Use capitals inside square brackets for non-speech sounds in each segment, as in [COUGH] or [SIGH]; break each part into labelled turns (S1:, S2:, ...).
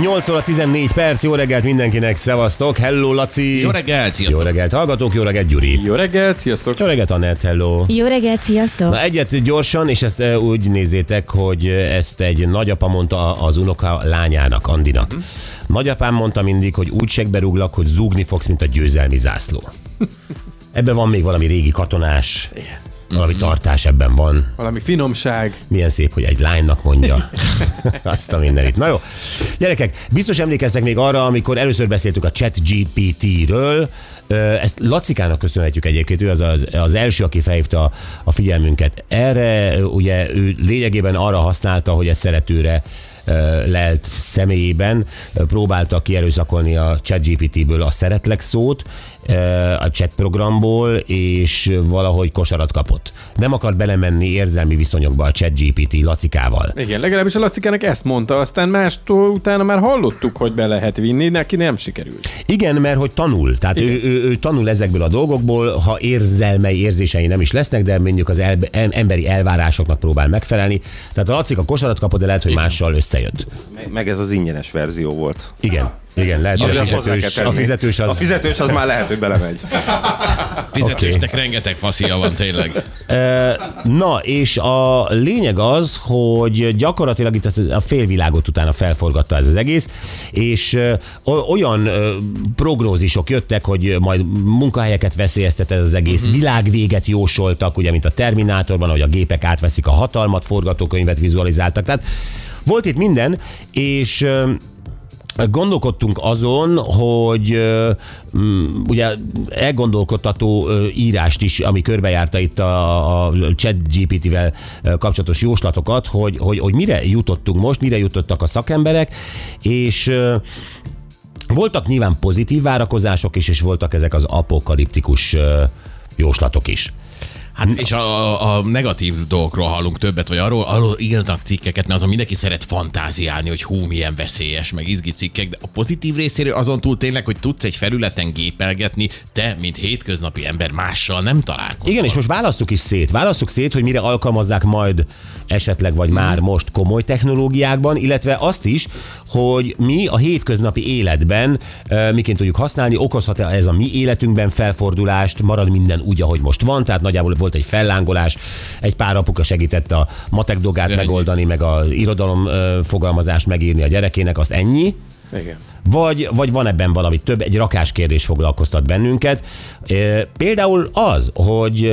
S1: 8 óra 14 perc, jó reggelt mindenkinek, szevasztok, hello Laci!
S2: Jó reggelt,
S1: Jó
S2: sziasztok!
S1: reggelt hallgatók, jó reggelt Gyuri!
S3: Jó reggelt, sziasztok!
S1: Jó reggelt Anett, hello!
S4: Jó reggelt, sziasztok!
S1: Na egyet gyorsan, és ezt e, úgy nézzétek, hogy ezt egy nagyapa mondta az unoka lányának, Andinak.
S3: Mhm.
S1: Nagyapám mondta mindig, hogy úgy segbe rúglak, hogy zúgni fogsz, mint a győzelmi zászló. [LAUGHS] Ebben van még valami régi katonás, valami
S3: Mhm.
S1: tartás ebben van.
S3: Valami finomság.
S1: Milyen szép, hogy egy lánynak mondja. [LAUGHS] Azt a mindenit. Na jó. Gyerekek, biztos emlékeztek még arra, amikor először beszéltük a chat GPT-ről. Ezt Lacikának köszönhetjük egyébként, ő az, az, az első, aki felhívta a, figyelmünket. Erre ugye ő lényegében arra használta, hogy ez szeretőre lelt személyében próbálta kierőszakolni a ChatGPT-ből a szeretlek szót a chat programból, és valahogy kosarat kapott. Nem akart belemenni érzelmi viszonyokba a ChatGPT Lacikával.
S3: Igen, legalábbis a Lacikának ezt mondta, aztán mástól utána már hallottuk, hogy be lehet vinni, neki nem sikerült.
S1: Igen, mert hogy tanul. Tehát ő, ő, ő tanul ezekből a dolgokból, ha érzelmei, érzései nem is lesznek, de mondjuk az el, em, emberi elvárásoknak próbál megfelelni. Tehát a Lacika kosarat kapott, de lehet, hogy mással összejött.
S5: Meg- Meg ez az ingyenes verzió volt.
S1: Igen, igen, lehet, hogy a fizetős, a fizetős
S5: A
S1: az...
S5: fizetős az már lehet, hogy belemegy.
S2: Fizetésnek rengeteg faszia van tényleg.
S1: Na, és a lényeg az, hogy gyakorlatilag itt a félvilágot utána felforgatta ez az egész, és olyan prognózisok jöttek, hogy majd munkahelyeket veszélyeztet ez az egész, uh-huh. világvéget jósoltak, ugye, mint a Terminátorban, hogy a gépek átveszik a hatalmat, forgatókönyvet vizualizáltak. Tehát volt itt minden, és Gondolkodtunk azon, hogy mm, ugye elgondolkodtató írást is, ami körbejárta itt a, a chat GPT-vel kapcsolatos jóslatokat, hogy, hogy, hogy mire jutottunk most, mire jutottak a szakemberek, és voltak nyilván pozitív várakozások is, és voltak ezek az apokaliptikus jóslatok is.
S2: Hát és a, a negatív dolgokról hallunk többet, vagy arról, arról írnak cikkeket, mert azon mindenki szeret fantáziálni, hogy hú, milyen veszélyes, meg izgi cikkek, de a pozitív részéről azon túl tényleg, hogy tudsz egy felületen gépelgetni, te, mint hétköznapi ember mással nem találkozol.
S1: Igen, és most választjuk is szét. Választjuk szét, hogy mire alkalmazzák majd esetleg, vagy már most komoly technológiákban, illetve azt is, hogy mi a hétköznapi életben miként tudjuk használni, okozhat-e ez a mi életünkben felfordulást, marad minden úgy, ahogy most van, tehát nagyjából volt egy fellángolás, egy pár apuka segített a matek dolgát
S2: Ennyi.
S1: megoldani, meg a irodalom fogalmazást megírni a gyerekének, azt ennyi.
S3: Igen.
S1: Vagy, vagy van ebben valami több, egy rakáskérdés foglalkoztat bennünket. Például az, hogy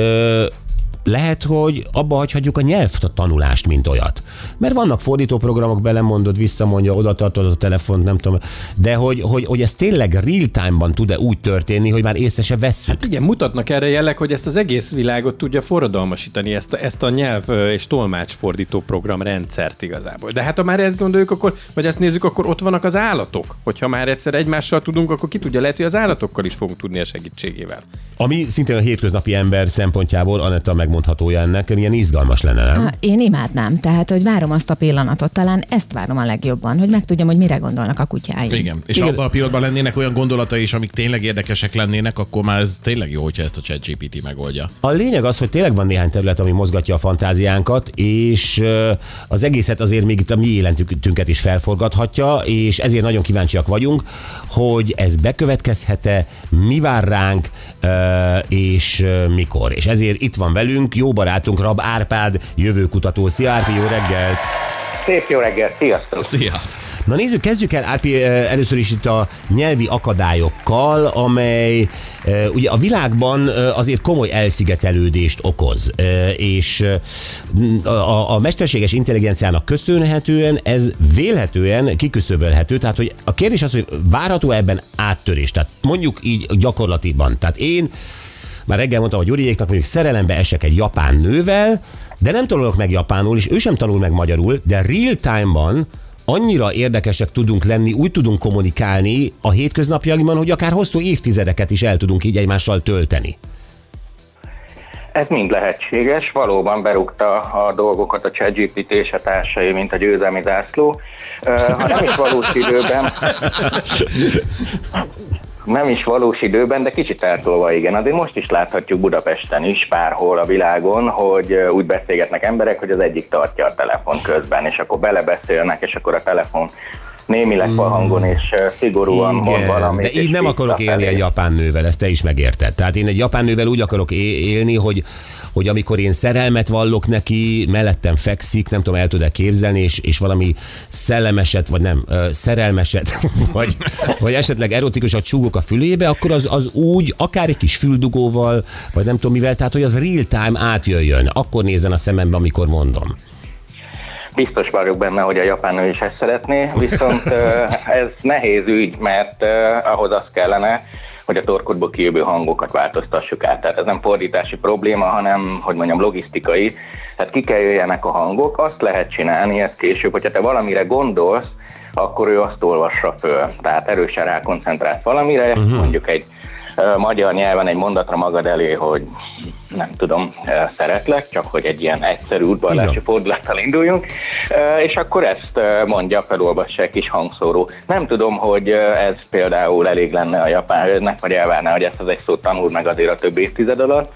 S1: lehet, hogy abba hagyhatjuk a nyelvtanulást, mint olyat. Mert vannak fordítóprogramok, belemondod, visszamondja, oda tartod a telefont, nem tudom, de hogy, hogy, hogy ez tényleg real-time-ban tud-e úgy történni, hogy már észre se vesszük.
S3: Hát igen, mutatnak erre jelek, hogy ezt az egész világot tudja forradalmasítani, ezt a, ezt a nyelv és tolmácsfordító program rendszert igazából. De hát ha már ezt gondoljuk, akkor, vagy ezt nézzük, akkor ott vannak az állatok. Hogyha már egyszer egymással tudunk, akkor ki tudja, lehet, hogy az állatokkal is fogunk tudni a segítségével.
S1: Ami szintén a hétköznapi ember szempontjából, Anetta megmondhatója ennek, milyen izgalmas lenne, nem?
S4: Há, én imádnám, tehát, hogy várom azt a pillanatot, talán ezt várom a legjobban, hogy megtudjam, hogy mire gondolnak a kutyáim.
S2: Igen. És Igen. abban a pillanatban lennének olyan gondolatai is, amik tényleg érdekesek lennének, akkor már ez tényleg jó, hogyha ezt a ChatGPT megoldja.
S1: A lényeg az, hogy tényleg van néhány terület, ami mozgatja a fantáziánkat, és az egészet azért még itt a mi életünket is felforgathatja, és ezért nagyon kíváncsiak vagyunk, hogy ez bekövetkezhet-e, mi vár ránk, és mikor. És ezért itt van velünk jó barátunk Rab Árpád, jövőkutató. Szia Árpi, jó reggelt!
S6: Szép jó reggelt, sziasztok!
S2: Szia!
S1: Na nézzük, kezdjük el Árpi eh, először is itt a nyelvi akadályokkal, amely eh, ugye a világban eh, azért komoly elszigetelődést okoz, és a, a, a mesterséges intelligenciának köszönhetően ez vélhetően kiküszöbölhető, tehát hogy a kérdés az, hogy várható ebben áttörés, tehát mondjuk így gyakorlatiban. Tehát én már reggel mondtam a Gyuriéknak, mondjuk szerelembe esek egy japán nővel, de nem tanulok meg japánul, és ő sem tanul meg magyarul, de real time-ban annyira érdekesek tudunk lenni, úgy tudunk kommunikálni a hétköznapjainkban, hogy akár hosszú évtizedeket is el tudunk így egymással tölteni.
S6: Ez mind lehetséges, valóban berúgta a dolgokat a ChatGPT és a társai, mint a győzelmi zászló. Ha nem is valós időben, [LAUGHS] nem is valós időben, de kicsit eltolva igen. Azért most is láthatjuk Budapesten is, párhol a világon, hogy úgy beszélgetnek emberek, hogy az egyik tartja a telefon közben, és akkor belebeszélnek, és akkor a telefon némileg mm. hangon és szigorúan mond valamit.
S1: de így nem akarok élni egy japán nővel, ezt te is megérted. Tehát én egy japán nővel úgy akarok élni, hogy hogy amikor én szerelmet vallok neki, mellettem fekszik, nem tudom, el tud-e képzelni, és, és valami szellemeset, vagy nem, szerelmeset, [LAUGHS] vagy, vagy esetleg erotikusat csúgok a fülébe, akkor az, az úgy, akár egy kis füldugóval, vagy nem tudom mivel, tehát hogy az real time átjöjjön. Akkor nézzen a szemembe, amikor mondom.
S6: Biztos vagyok benne, hogy a japán nő is ezt szeretné, viszont [LAUGHS] ez nehéz ügy, mert ahhoz az kellene, hogy a torkodból kijövő hangokat változtassuk át. Tehát ez nem fordítási probléma, hanem, hogy mondjam, logisztikai. Tehát ki kell jöjjenek a hangok, azt lehet csinálni, ezt később, hogyha te valamire gondolsz, akkor ő azt olvassa föl. Tehát erősen rákoncentrálsz valamire, uh-huh. mondjuk egy magyar nyelven egy mondatra magad elé, hogy nem tudom, szeretlek, csak hogy egy ilyen egyszerű udvarlási fordulattal induljunk, és akkor ezt mondja, felolvassa egy kis hangszóró. Nem tudom, hogy ez például elég lenne a japán hölgynek, vagy elvárná, hogy ezt az egy szót tanul meg azért a több évtized alatt,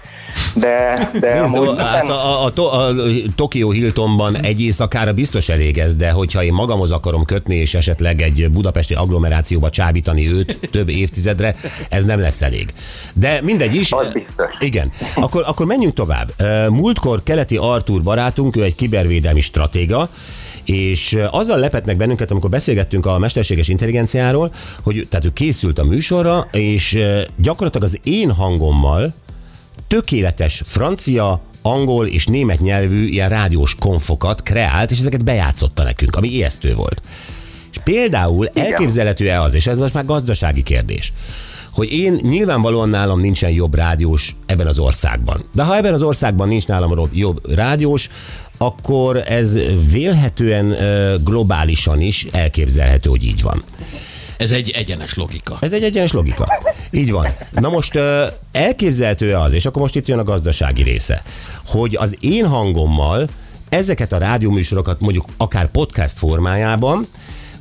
S6: de, de
S1: Nézd,
S6: amúgy
S1: hát
S6: nem-
S1: a, a, a, a Tokyo Hiltonban egy éjszakára biztos elég ez, de hogyha én magamhoz akarom kötni, és esetleg egy budapesti agglomerációba csábítani őt több évtizedre, ez nem lesz elég. De mindegy is.
S6: Az biztos.
S1: Igen. Akkor, akkor menjünk tovább. Múltkor keleti Artur barátunk, ő egy kibervédelmi stratéga, és azzal lepett meg bennünket, amikor beszélgettünk a mesterséges intelligenciáról, hogy tehát ő készült a műsorra, és gyakorlatilag az én hangommal tökéletes francia, angol és német nyelvű ilyen rádiós konfokat kreált, és ezeket bejátszotta nekünk, ami ijesztő volt. És például elképzelhető-e az, és ez most már gazdasági kérdés, hogy én nyilvánvalóan nálam nincsen jobb rádiós ebben az országban. De ha ebben az országban nincs nálam jobb rádiós, akkor ez vélhetően globálisan is elképzelhető, hogy így van.
S2: Ez egy egyenes logika.
S1: Ez egy egyenes logika. Így van. Na most elképzelhető az, és akkor most itt jön a gazdasági része, hogy az én hangommal ezeket a rádióműsorokat mondjuk akár podcast formájában,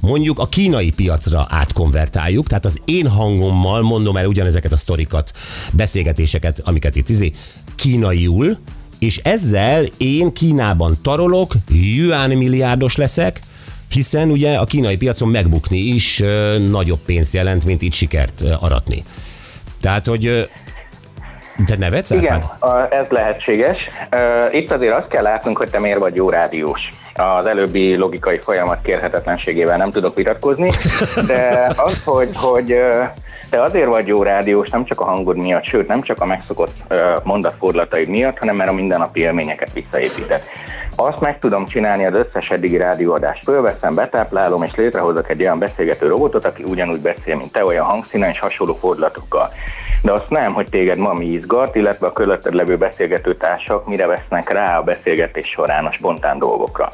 S1: mondjuk a kínai piacra átkonvertáljuk, tehát az én hangommal mondom el ugyanezeket a sztorikat, beszélgetéseket, amiket itt izé, kínaiul, és ezzel én Kínában tarolok, yuan milliárdos leszek, hiszen ugye a kínai piacon megbukni is nagyobb pénzt jelent, mint itt sikert aratni. Tehát, hogy ö, te nevetsz?
S6: Igen, ez lehetséges. Itt azért azt kell látnunk, hogy te miért vagy jó rádiós. Az előbbi logikai folyamat kérhetetlenségével nem tudok vitatkozni, de az, hogy, hogy te azért vagy jó rádiós, nem csak a hangod miatt, sőt, nem csak a megszokott ö, mondatfordulataid miatt, hanem mert a mindennapi élményeket visszaépíted. Azt meg tudom csinálni az összes eddigi rádióadást. Fölveszem, betáplálom, és létrehozok egy olyan beszélgető robotot, aki ugyanúgy beszél, mint te, olyan hangszínen és hasonló fordulatokkal. De azt nem, hogy téged ma mi izgat, illetve a körülötted levő beszélgető társak mire vesznek rá a beszélgetés során a spontán dolgokra.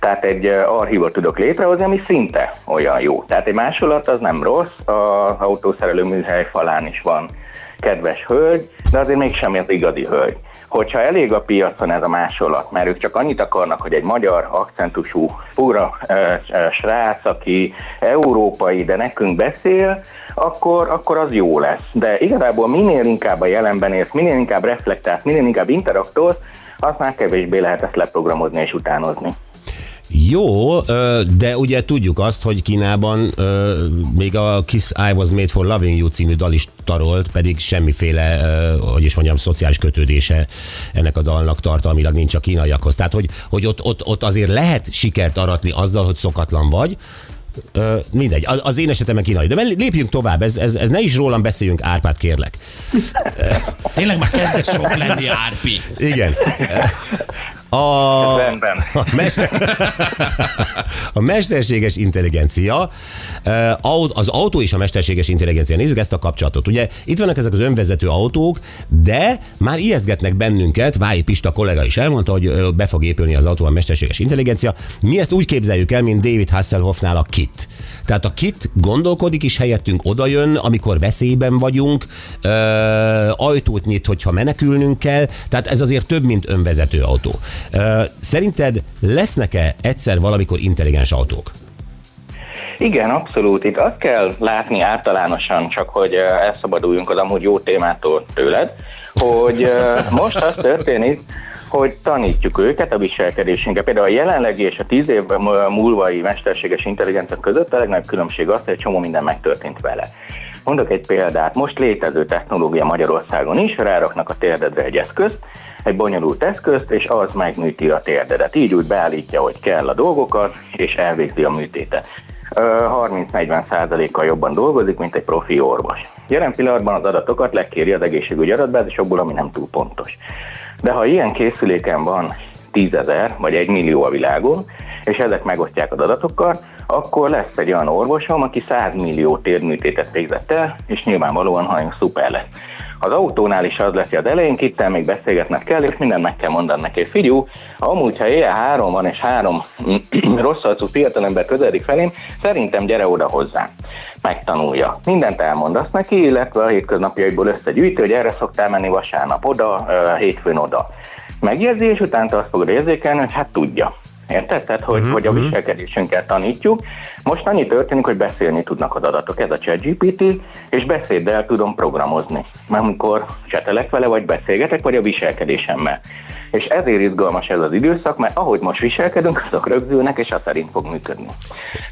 S6: Tehát egy archívot tudok létrehozni, ami szinte olyan jó. Tehát egy másolat az nem rossz, az autószerelő műhely falán is van kedves hölgy, de azért mégsem az igazi hölgy. Hogyha elég a piacon ez a másolat, mert ők csak annyit akarnak, hogy egy magyar akcentusú, fura ö, ö, srác, aki európai, de nekünk beszél, akkor, akkor az jó lesz. De igazából minél inkább a jelenben élsz, minél inkább reflektálsz, minél inkább interaktolsz, azt már kevésbé lehet ezt leprogramozni és utánozni.
S1: Jó, de ugye tudjuk azt, hogy Kínában még a Kiss I Was Made for Loving You című dal is tarolt, pedig semmiféle, hogy is mondjam, szociális kötődése ennek a dalnak tartalmilag nincs a kínaiakhoz. Tehát, hogy, hogy ott, ott, ott azért lehet sikert aratni azzal, hogy szokatlan vagy, Ö, mindegy, az, én esetemben kínai. De lépjünk tovább, ez, ez, ez ne is rólam beszéljünk, Árpád, kérlek.
S2: Tényleg már kezdett sok lenni, Árpi.
S1: Igen. [LAUGHS] A,
S6: Rendben.
S1: a, mes- [LAUGHS] a mesterséges intelligencia, az autó és a mesterséges intelligencia. Nézzük ezt a kapcsolatot. Ugye itt vannak ezek az önvezető autók, de már ijesztgetnek bennünket, Vályi Pista kollega is elmondta, hogy be fog épülni az autó a mesterséges intelligencia. Mi ezt úgy képzeljük el, mint David Hasselhoffnál a kit. Tehát a kit gondolkodik is helyettünk, odajön, amikor veszélyben vagyunk, ö, ajtót nyit, hogyha menekülnünk kell, tehát ez azért több, mint önvezető autó. Szerinted lesznek-e egyszer valamikor intelligens autók?
S6: Igen, abszolút. Itt azt kell látni általánosan, csak hogy elszabaduljunk az amúgy jó témától tőled, hogy [LAUGHS] most az történik, hogy tanítjuk őket a viselkedésünkre. Például a jelenlegi és a tíz év múlvai mesterséges intelligencia között a legnagyobb különbség az, hogy egy csomó minden megtörtént vele. Mondok egy példát. Most létező technológia Magyarországon is, ráraknak a térdedre egy eszközt, egy bonyolult eszközt, és az megműti a térdedet. Így úgy beállítja, hogy kell a dolgokat, és elvégzi a műtétet. Ö, 30-40 százalékkal jobban dolgozik, mint egy profi orvos. Jelen pillanatban az adatokat lekéri az egészségügyi adatbázisokból, ami nem túl pontos. De ha ilyen készüléken van 10 ezer vagy 1 millió a világon, és ezek megosztják az adatokkal, akkor lesz egy olyan orvosom, aki 100 millió térműtétet végzett el, és nyilvánvalóan nagyon szuper lesz. Az autónál is az lesz, az elején itt még beszélgetnek kell, és mindent meg kell mondani neki. Figyú, amúgy, ha éjjel három van, és három rossz arcú fiatalember közeledik felém, szerintem gyere oda hozzá. Megtanulja. Mindent elmondasz neki, illetve a hétköznapjaiból összegyűjti, hogy erre szoktál menni vasárnap oda, hétfőn oda. Megjegyzi, és utána azt fogod érzékelni, hogy hát tudja. Érted? Tehát, hogy,
S1: Mhm,
S6: hogy a viselkedésünket tanítjuk. Most annyi történik, hogy beszélni tudnak az adatok. Ez a ChatGPT, és beszéddel tudom programozni. Mert amikor csetelek vele, vagy beszélgetek, vagy a viselkedésemmel. És ezért izgalmas ez az időszak, mert ahogy most viselkedünk, azok rögzülnek, és az szerint fog működni.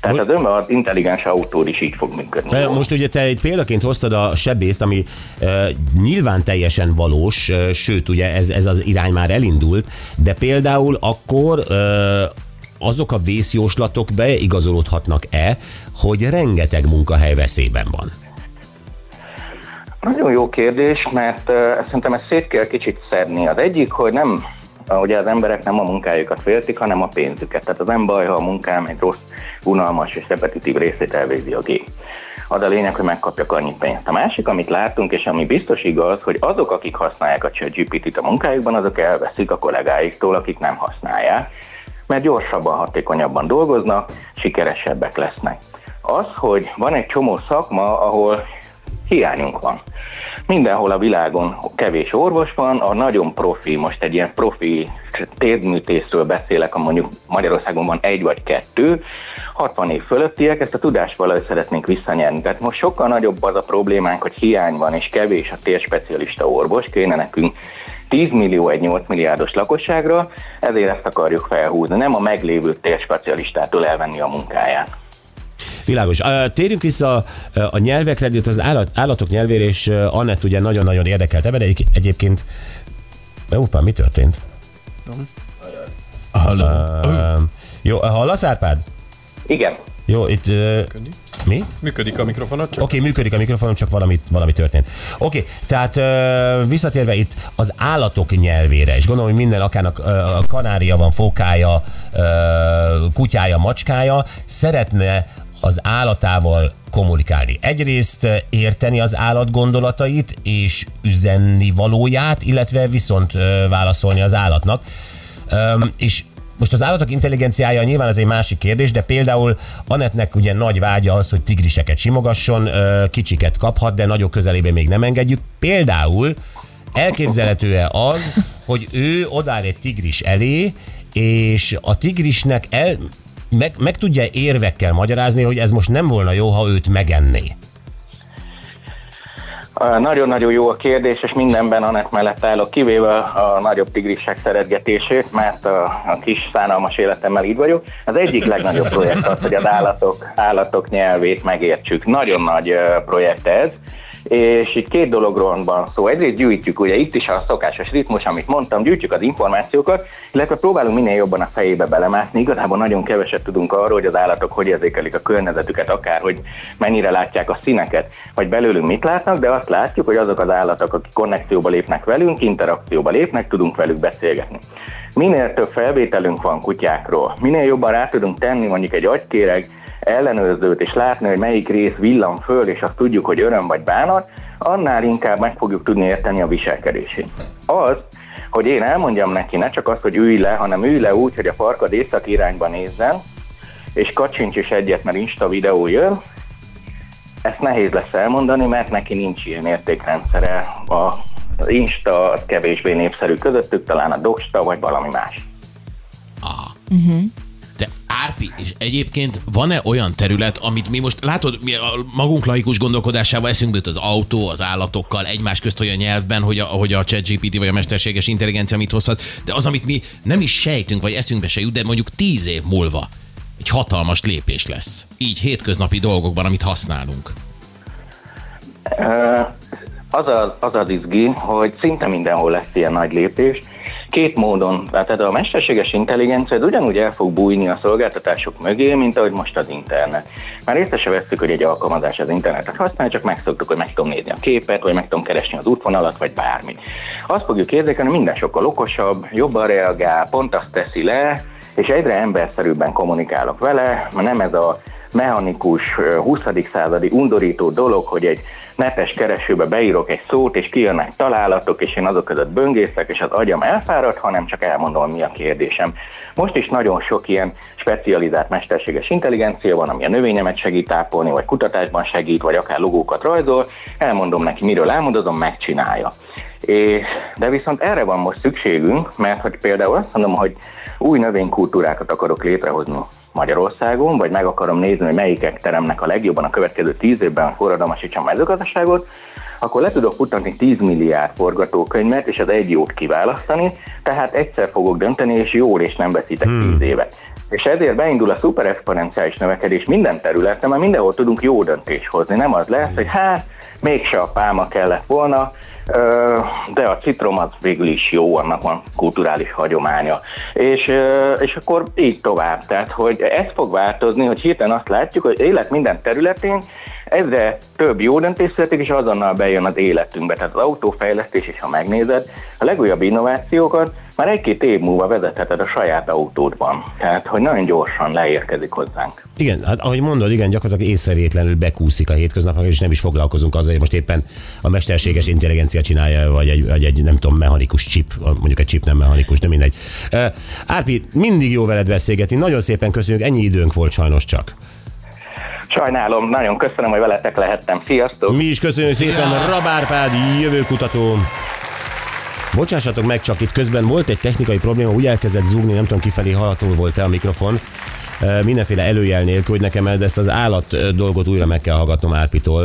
S6: Tehát az önben az intelligens autó is így fog működni.
S1: Most ugye te egy példaként hoztad a sebészt, ami e, nyilván teljesen valós, e, sőt, ugye ez, ez az irány már elindult, de például akkor e, azok a vészjóslatok beigazolódhatnak-e, hogy rengeteg munkahely veszélyben van?
S6: Nagyon jó kérdés, mert uh, szerintem ezt szét kell kicsit szedni. Az egyik, hogy nem ugye az emberek nem a munkájukat féltik, hanem a pénzüket. Tehát az nem baj, ha a munkám egy rossz, unalmas és repetitív részét elvégzi a gép. Az a lényeg, hogy megkapjak annyi pénzt. A másik, amit látunk, és ami biztos igaz, hogy azok, akik használják a ChatGPT-t a munkájukban, azok elveszik a kollégáiktól, akik nem használják, mert gyorsabban, hatékonyabban dolgoznak, sikeresebbek lesznek. Az, hogy van egy csomó szakma, ahol hiányunk van. Mindenhol a világon kevés orvos van, a nagyon profi, most egy ilyen profi térdműtészről beszélek, a mondjuk Magyarországon van egy vagy kettő, 60 év fölöttiek, ezt a tudást valahogy szeretnénk visszanyerni. Tehát most sokkal nagyobb az a problémánk, hogy hiány van és kevés a térspecialista orvos, kéne nekünk 10 millió egy 8 milliárdos lakosságra, ezért ezt akarjuk felhúzni, nem a meglévő térspecialistától elvenni a munkáját.
S1: Világos. Térjünk vissza a nyelvekre, itt az állat, állatok nyelvére, és Annett ugye nagyon-nagyon érdekelt ebben, egy- egyébként... Európán, mi történt?
S2: Halló.
S1: Ö, jó, hallasz Árpád?
S6: Igen.
S1: Jó, itt... ö, Mi?
S3: Működik a mikrofonod, csak
S1: Oké, okay, működik a mikrofonom, csak valami, valami történt. Oké, okay, tehát ö, visszatérve itt az állatok nyelvére, és gondolom, hogy minden akának ö, a kanária van, fókája, ö, kutyája, macskája, szeretne az állatával kommunikálni. Egyrészt ö, érteni az állat gondolatait és üzenni valóját, illetve viszont ö, válaszolni az állatnak. Öm, és most az állatok intelligenciája nyilván az egy másik kérdés, de például Anetnek ugye nagy vágya az, hogy tigriseket simogasson, ö, kicsiket kaphat, de nagyok közelében még nem engedjük. Például elképzelhető-e az, hogy ő odáll egy tigris elé, és a tigrisnek el, meg, meg tudja érvekkel magyarázni, hogy ez most nem volna jó, ha őt megenné.
S6: Nagyon-nagyon jó a kérdés, és mindenben Anett mellett állok, kivéve a nagyobb tigrisek szeretgetését, mert a, a kis szánalmas életemmel így vagyok. Az egyik legnagyobb projekt az, hogy az állatok, állatok nyelvét megértsük. Nagyon nagy projekt ez, és itt két dologról van szó. Egyrészt gyűjtjük, ugye itt is a szokásos ritmus, amit mondtam, gyűjtjük az információkat, illetve próbálunk minél jobban a fejébe belemászni. Igazából nagyon keveset tudunk arról, hogy az állatok hogy érzékelik a környezetüket, akár hogy mennyire látják a színeket, vagy belőlünk mit látnak, de azt látjuk, hogy azok az állatok, akik konnekcióba lépnek velünk, interakcióba lépnek, tudunk velük beszélgetni. Minél több felvételünk van kutyákról, minél jobban rá tudunk tenni mondjuk egy agykéreg, ellenőrzőt, és látni, hogy melyik rész villan föl, és azt tudjuk, hogy öröm vagy bánat, annál inkább meg fogjuk tudni érteni a viselkedését. Az, hogy én elmondjam neki ne csak azt, hogy ülj le, hanem ülj le úgy, hogy a farkad észak irányba nézzen, és kacsincs is egyet, mert Insta videó jön, ezt nehéz lesz elmondani, mert neki nincs ilyen értékrendszere. A Insta az kevésbé népszerű közöttük, talán a Doksta vagy valami más.
S2: Te Árpi, és egyébként van-e olyan terület, amit mi most, látod, mi a magunk laikus gondolkodásával eszünkbe jut az autó, az állatokkal, egymás közt olyan nyelvben, hogy a, hogy a ChatGPT vagy a mesterséges intelligencia mit hozhat, de az, amit mi nem is sejtünk, vagy eszünkbe se jut, de mondjuk tíz év múlva egy hatalmas lépés lesz. Így hétköznapi dolgokban, amit használunk.
S6: Az a, az a izgi, hogy szinte mindenhol lesz ilyen nagy lépés. Két módon, tehát a mesterséges intelligencia ez ugyanúgy el fog bújni a szolgáltatások mögé, mint ahogy most az internet. Már észre se vettük, hogy egy alkalmazás az internetet használja, csak megszoktuk, hogy meg tudom nézni a képet, vagy meg tudom keresni az útvonalat, vagy bármit. Azt fogjuk érzékelni, minden sokkal okosabb, jobban reagál, pont azt teszi le, és egyre emberszerűbben kommunikálok vele, mert nem ez a mechanikus, ö, 20. századi undorító dolog, hogy egy netes keresőbe beírok egy szót, és kijönnek találatok, és én azok között böngészek, és az agyam elfárad, hanem csak elmondom, mi a kérdésem. Most is nagyon sok ilyen specializált mesterséges intelligencia van, ami a növényemet segít tápolni, vagy kutatásban segít, vagy akár logókat rajzol, elmondom neki, miről elmondozom, megcsinálja. És, de viszont erre van most szükségünk, mert hogy például azt mondom, hogy új növénykultúrákat akarok létrehozni Magyarországon, vagy meg akarom nézni, hogy melyikek teremnek a legjobban a következő tíz évben forradalmasítsam a mezőgazdaságot, akkor le tudok futatni 10 milliárd forgatókönyvet, és az egy jót kiválasztani, tehát egyszer fogok dönteni, és jól, és nem veszítek 10 évet. És ezért beindul a szuperexponenciális növekedés minden területen, mert mindenhol tudunk jó döntést hozni. Nem az lesz, hogy hát mégse a pálma kellett volna, de a citrom az végül is jó, annak van kulturális hagyománya. És, és akkor így tovább. Tehát, hogy ez fog változni, hogy hirtelen azt látjuk, hogy élet minden területén egyre több jó döntés születik, és azonnal bejön az életünkbe. Tehát az autófejlesztés is, ha megnézed, a legújabb innovációkat már egy-két év múlva vezetheted a saját autódban. Tehát, hogy nagyon gyorsan leérkezik hozzánk.
S1: Igen, hát ahogy mondod, igen, gyakorlatilag észrevétlenül bekúszik a hétköznapok, és nem is foglalkozunk azzal, hogy most éppen a mesterséges intelligencia csinálja, vagy egy, vagy egy nem tudom, mechanikus chip, mondjuk egy chip nem mechanikus, de mindegy. Árpi, mindig jó veled beszélgetni, nagyon szépen köszönjük, ennyi időnk volt sajnos csak.
S6: Sajnálom, nagyon köszönöm, hogy veletek lehettem. Sziasztok!
S1: Mi is köszönjük szépen, Rabárpád, jövőkutató. Bocsássatok meg, csak itt közben volt egy technikai probléma, úgy elkezdett zúgni, nem tudom kifelé hallható volt-e a mikrofon. Mindenféle előjel nélkül, hogy nekem de ezt az állat dolgot újra meg kell hallgatnom Árpitól.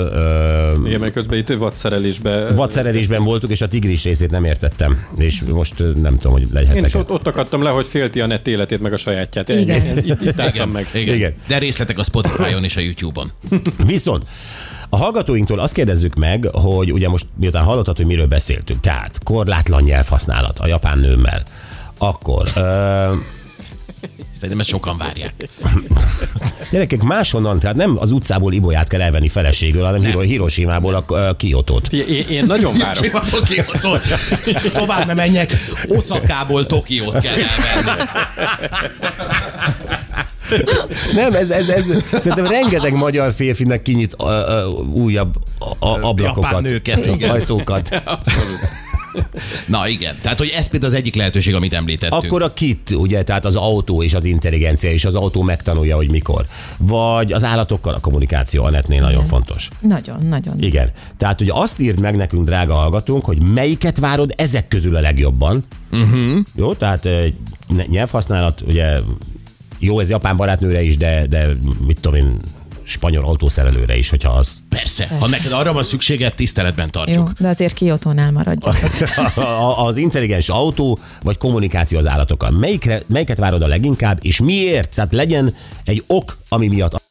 S3: Igen, mert közben itt vadszerelésbe...
S1: Vadszerelésben voltunk, és a tigris részét nem értettem. És most nem tudom, hogy
S3: Én
S1: legyhetek.
S3: is ott, ott akadtam le, hogy félti a net életét, meg a sajátját. Ennyi.
S4: Igen.
S3: Itt, itt álltam meg.
S2: Igen.
S1: Igen.
S2: De részletek a Spotify-on és a YouTube-on. [LAUGHS]
S1: Viszont a hallgatóinktól azt kérdezzük meg, hogy ugye most miután hallottad, hogy miről beszéltünk, tehát korlátlan nyelvhasználat a japán nőmmel, akkor ö,
S2: Szerintem ezt sokan várják. [LAUGHS]
S1: gyerekek máshonnan, tehát nem az utcából Ibolyát kell elvenni feleségül, hanem Hiro- Hiroshima-ból a, a Kiotót.
S3: Én, én nagyon várom.
S2: Tokiótól. Tovább nem menjek, Oszakából Tokiót kell elvenni.
S1: Nem, ez, ez, ez szerintem rengeteg magyar férfinek kinyit a, a, újabb a, a, ablakokat,
S2: Japán nőket,
S1: ajtókat.
S2: Abszolút. Na igen, tehát hogy ez például az egyik lehetőség, amit említettünk.
S1: Akkor a kit, ugye, tehát az autó és az intelligencia, és az autó megtanulja, hogy mikor. Vagy az állatokkal a kommunikáció a netnél nagyon fontos.
S4: Nagyon, nagyon.
S1: Igen. Tehát ugye azt írd meg nekünk, drága hallgatónk, hogy melyiket várod ezek közül a legjobban. Uh-huh. Jó, tehát eh, nyelvhasználat, ugye jó, ez japán barátnőre is, de, de mit tudom én, spanyol autószerelőre is, hogyha az
S2: Persze, ha neked arra van szükséged, tiszteletben
S4: Jó,
S2: tartjuk.
S4: de azért Kiotónál maradjak. [LAUGHS]
S1: a- az intelligens autó, vagy kommunikáció az állatokkal. Melyikre, melyiket várod a leginkább, és miért? Tehát legyen egy ok, ami miatt